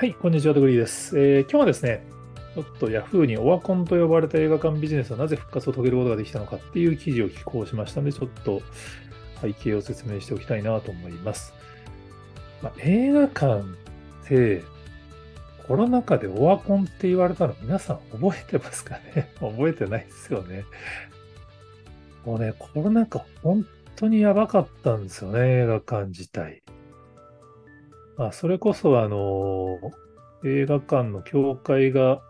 はい、こんにちは、ドグリーです。えー今日はですね、ちょっと Yahoo にオワコンと呼ばれた映画館ビジネスはなぜ復活を遂げることができたのかっていう記事を寄稿しましたので、ちょっと背景を説明しておきたいなと思います。まあ、映画館って、コロナ禍でオワコンって言われたの皆さん覚えてますかね？覚えてないですよね。もうね、コロナ禍本当にやばかったんですよね、映画館自体。あ、それこそあの、映画館の協会が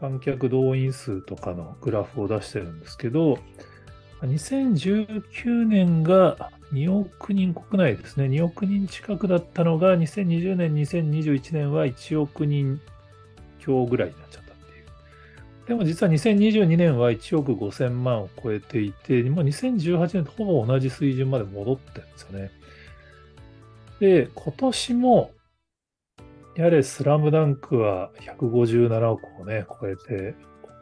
観客動員数とかのグラフを出してるんですけど、2019年が2億人国内ですね、2億人近くだったのが、2020年、2021年は1億人強ぐらいになっちゃったっていう。でも実は2022年は1億5000万を超えていて、もう2018年とほぼ同じ水準まで戻ってるんですよね。で、今年も、やれスラムダンクは157億をね、超えて、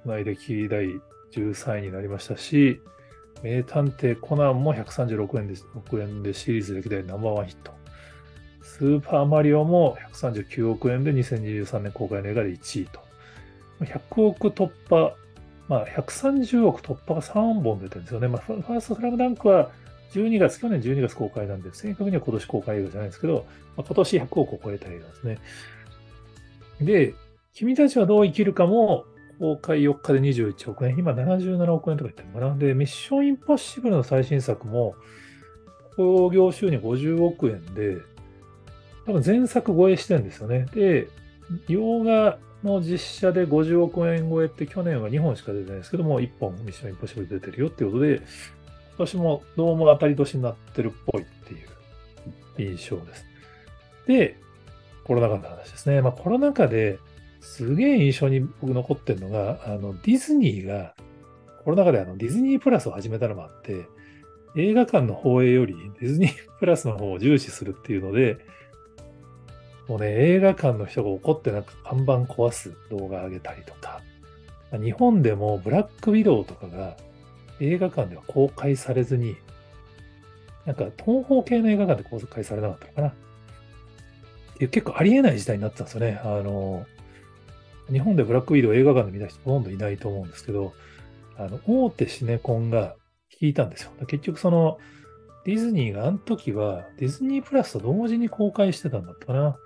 国内歴代13位になりましたし、名探偵コナンも136円で億円でシリーズ歴代ナンバーワンヒット。スーパーマリオも139億円で2023年公開の映画で1位と。100億突破、まあ130億突破が3本出てるんですよね。まあファーストスラムダンクは12月、去年12月公開なんで、正確には今年公開映画じゃないですけど、まあ、今年100億を超えた映画ですね。で、君たちはどう生きるかも、公開4日で21億円、今77億円とか言ってるのかな。で、ミッションインポッシブルの最新作も、興行収入50億円で、多分前作超えしてるんですよね。で、洋画の実写で50億円超えって去年は2本しか出てないですけども、1本ミッションインポッシブル出てるよっていうことで、年もどうも当たり年になってるっぽいっていう印象です。で、コロナ禍の話ですね。まあコロナ禍ですげえ印象に僕残ってるのが、あのディズニーが、コロナ禍であのディズニープラスを始めたのもあって、映画館の放映よりディズニープラスの方を重視するっていうので、もうね、映画館の人が怒ってなんか看板壊す動画上げたりとか、日本でもブラックウィドウとかが映画館では公開されずに、なんか東方系の映画館で公開されなかったのかな。っていう結構ありえない時代になってたんですよね。あの、日本でブラックウィドウ映画館で見た人ほとんどいないと思うんですけど、あの、大手シネコンが聞いたんですよ。結局その、ディズニーがあの時はディズニープラスと同時に公開してたんだったかな。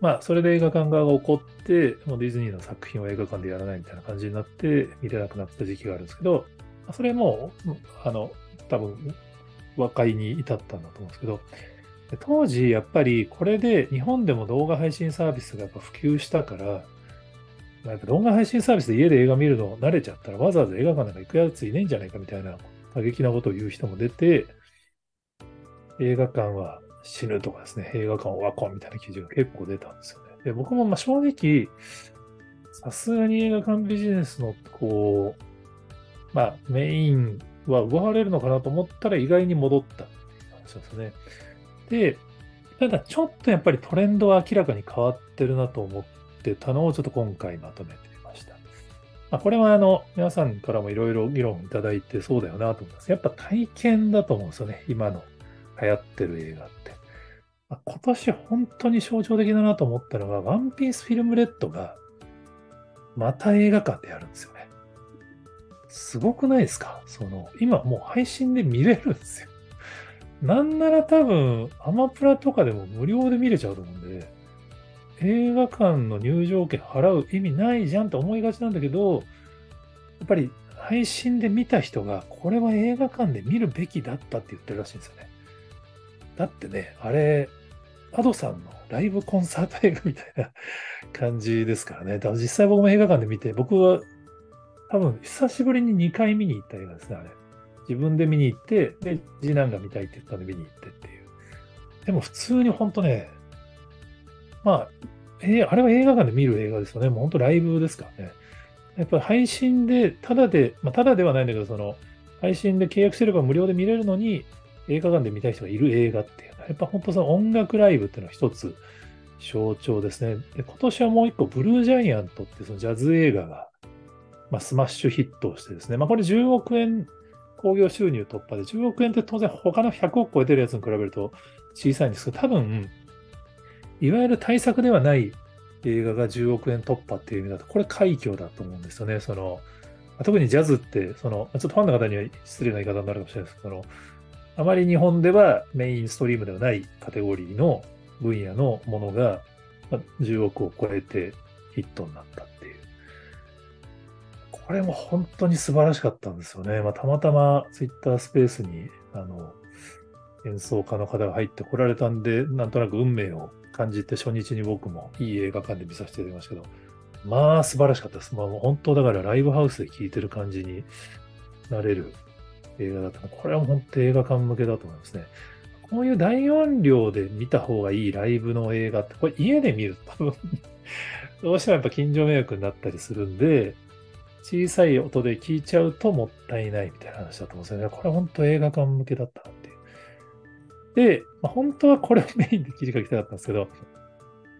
まあ、それで映画館側が怒って、もうディズニーの作品を映画館でやらないみたいな感じになって、見れなくなった時期があるんですけど、それも、あの、多分、和解に至ったんだと思うんですけど、当時、やっぱりこれで日本でも動画配信サービスがやっぱ普及したから、まあ、やっぱ動画配信サービスで家で映画見るの慣れちゃったらわざわざ映画館なんか行くやついねえんじゃないかみたいな過激なことを言う人も出て、映画館は死ぬとかですね、映画館オワコンみたいな記事が結構出たんですよね。で僕もまあ正直、さすがに映画館ビジネスのこう、まあメインは奪われるのかなと思ったら意外に戻ったっていう話ですね。で、ただちょっとやっぱりトレンドは明らかに変わってるなと思ってたのをちょっと今回まとめてみました。まあ、これはあの、皆さんからもいろいろ議論いただいてそうだよなと思います。やっぱ体験だと思うんですよね。今の流行ってる映画って。今年本当に象徴的だなと思ったのが、ワンピースフィルムレッドがまた映画館でやるんですよね。すごくないですか？その、今もう配信で見れるんですよ。なんなら多分、アマプラとかでも無料で見れちゃうと思うんで、映画館の入場券払う意味ないじゃんって思いがちなんだけど、やっぱり配信で見た人が、これは映画館で見るべきだったって言ってるらしいんですよね。だってね、あれ、アドさんのライブコンサート映画みたいな感じですからね。だから実際僕も映画館で見て、僕は多分久しぶりに2回見に行った映画ですね、あれ。自分で見に行って、で、次男が見たいって言ったんで見に行ってっていう。でも普通に本当ね、まあ、えーあれは映画館で見る映画ですよね。もう本当ライブですからね。やっぱり配信で、ただで、まあ、ただではないんだけど、その、配信で契約してれば無料で見れるのに、映画館で見たい人がいる映画っていう、やっぱ本当その音楽ライブっていうのは一つ象徴ですね。で今年はもう一個、ブルージャイアントってそのジャズ映画が、まあ、スマッシュヒットをしてですね、まあ、これ10億円興行収入突破で、10億円って当然他の100億超えてるやつに比べると小さいんですけど、多分、いわゆる対策ではない映画が10億円突破っていう意味だと、これ快挙だと思うんですよね。その特にジャズって、その、ちょっとファンの方には失礼な言い方になるかもしれないですけど、あまり日本ではメインストリームではないカテゴリーの分野のものがま10億を超えてヒットになったっていう。これも本当に素晴らしかったんですよね。まあ、たまたまツイッタースペースに、あの、演奏家の方が入ってこられたんで、なんとなく運命を感じて初日に僕もいい映画館で見させていただきましたけど、まあ素晴らしかったです。まあ本当だからライブハウスで聴いてる感じになれる映画だったこれは本当映画館向けだと思いますね。こういう大音量で見た方がいいライブの映画って、これ家で見ると多分どうしてもやっぱ近所迷惑になったりするんで、小さい音で聞いちゃうともったいないみたいな話だと思うんですよね。これ本当映画館向けだったなっていう。で、まあ、本当はこれをメインで切りかけたかったんですけど、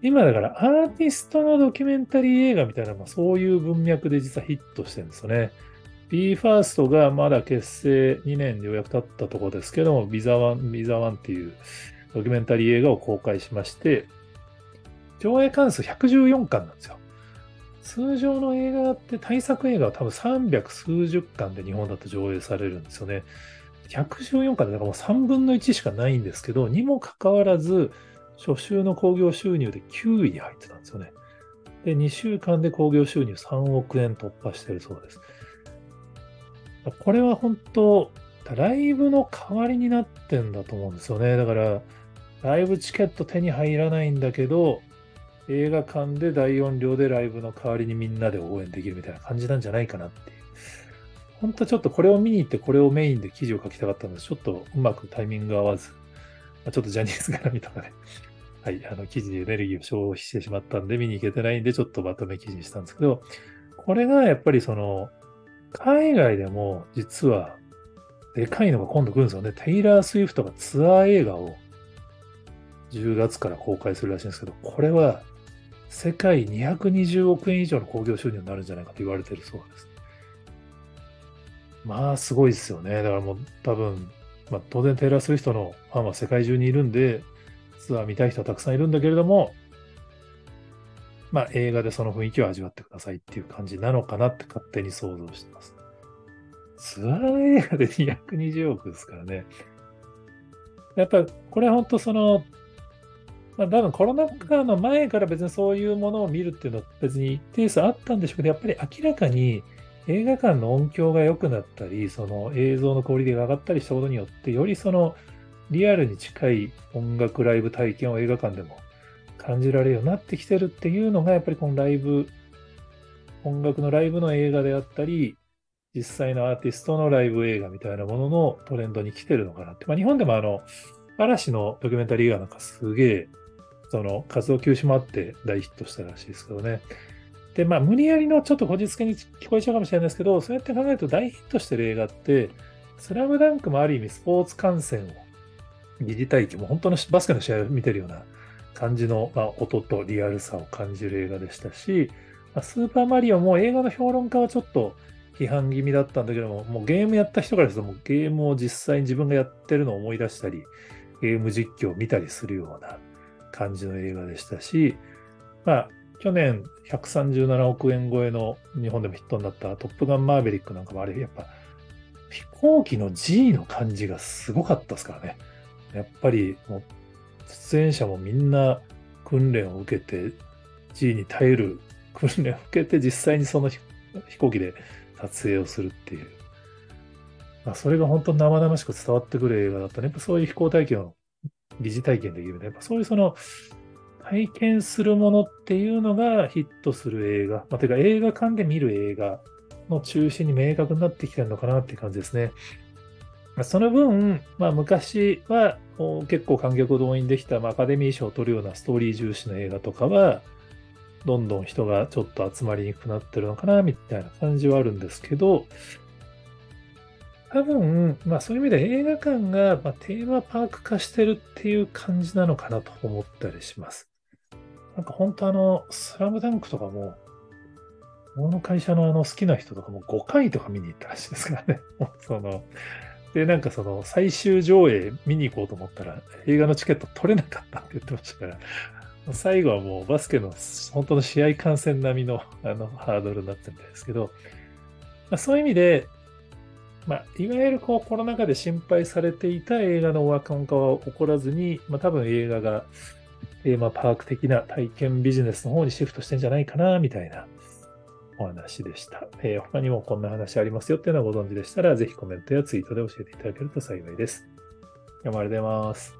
今だからアーティストのドキュメンタリー映画みたいな、まあ、そういう文脈で実はヒットしてるんですよね。BE:FIRST がまだ結成2年ようやく経ったところですけども、ビザワン、ビザワンっていうドキュメンタリー映画を公開しまして、上映関数114巻なんですよ。通常の映画って大作映画は多分300数十巻で日本だと上映されるんですよね。114巻でだからもう3分の1しかないんですけど、にもかかわらず、初週の興行収入で9位に入ってたんですよね。で、2週間で興行収入3億円突破してるそうです。これは本当、ライブの代わりになってんだと思うんですよね。だから、ライブチケット手に入らないんだけど、映画館で大音量でライブの代わりにみんなで応援できるみたいな感じなんじゃないかなっていう。本当ちょっとこれを見に行ってこれをメインで記事を書きたかったので、ちょっとうまくタイミング合わず、ちょっとジャニーズ絡みとかね、はい、あの記事にエネルギーを消費してしまったんで見に行けてないんで、ちょっとまとめ記事にしたんですけど、これがやっぱりその、海外でも実はでかいのが今度来るんですよね。テイラー・スウィフトがツアー映画を10月から公開するらしいんですけど、これは世界220億円以上の興行収入になるんじゃないかと言われてるそうです。まあ、すごいですよね。だからもう多分、まあ、当然テイラー・スウィフトのファンは世界中にいるんで、ツアー見たい人はたくさんいるんだけれども、まあ、映画でその雰囲気を味わってくださいっていう感じなのかなって勝手に想像してます。ツアー映画で220億ですからね。やっぱこれ本当その、まあ、多分コロナ禍の前から別にそういうものを見るっていうのは別に一定数あったんでしょうけど、やっぱり明らかに映画館の音響が良くなったり、その映像のクオリティが上がったりしたことによって、よりそのリアルに近い音楽ライブ体験を映画館でも感じられるようになってきてるっていうのが、やっぱりこのライブ、音楽のライブの映画であったり、実際のアーティストのライブ映画みたいなもののトレンドに来てるのかなって。まあ、日本でもあの、嵐のドキュメンタリー映画なんかすげえ、その活動休止もあって大ヒットしたらしいですけどね。で、まあ、無理やりのちょっとこじつけに聞こえちゃうかもしれないですけど、そうやって考えると大ヒットしてる映画って、スラムダンクもある意味スポーツ観戦を疑似体験、もう本当のバスケの試合を見てるような感じの、まあ、音とリアルさを感じる映画でしたし、まあ、スーパーマリオも映画の評論家はちょっと批判気味だったんだけども、もうゲームやった人からするともうゲームを実際に自分がやってるのを思い出したり、ゲーム実況を見たりするような感じの映画でしたし、まあ、去年137億円超えの日本でもヒットになったトップガンマーヴェリックなんかもあれ、やっぱ飛行機の G の感じがすごかったですからね。やっぱりもう出演者もみんな訓練を受けて、G に耐える訓練を受けて、実際にその飛行機で撮影をするっていう。まあ、それが本当に生々しく伝わってくる映画だったね。やっぱそういう飛行体験を疑似体験できるね。やっぱそういうその体験するものっていうのがヒットする映画。まあ、てか映画館で見る映画の中心に明確になってきてるのかなっていう感じですね。その分、まあ、昔は結構観客を動員できた、まあ、アカデミー賞を取るようなストーリー重視の映画とかは、どんどん人がちょっと集まりにくくなってるのかな、みたいな感じはあるんですけど、多分、まあそういう意味で映画館が、まあ、テーマパーク化してるっていう感じなのかなと思ったりします。なんか本当あの、スラムダンクとかも、この会社のあの好きな人とかも5回とか見に行ったらしいですからね。その、で、なんかその最終上映見に行こうと思ったら映画のチケット取れなかったって言ってましたから、最後はもうバスケの本当の試合観戦並みのあのハードルになってるんですけど、まあ、そういう意味で、まあ、いわゆるこうコロナ禍で心配されていた映画のオワコン化は起こらずに、まあ、多分映画がテーマパーク的な体験ビジネスの方にシフトしてんじゃないかな、みたいな。お話でした。えー、他にもこんな話ありますよっていうのはご存知でしたら、ぜひコメントやツイートで教えていただけると幸いです。山ありがとうございます。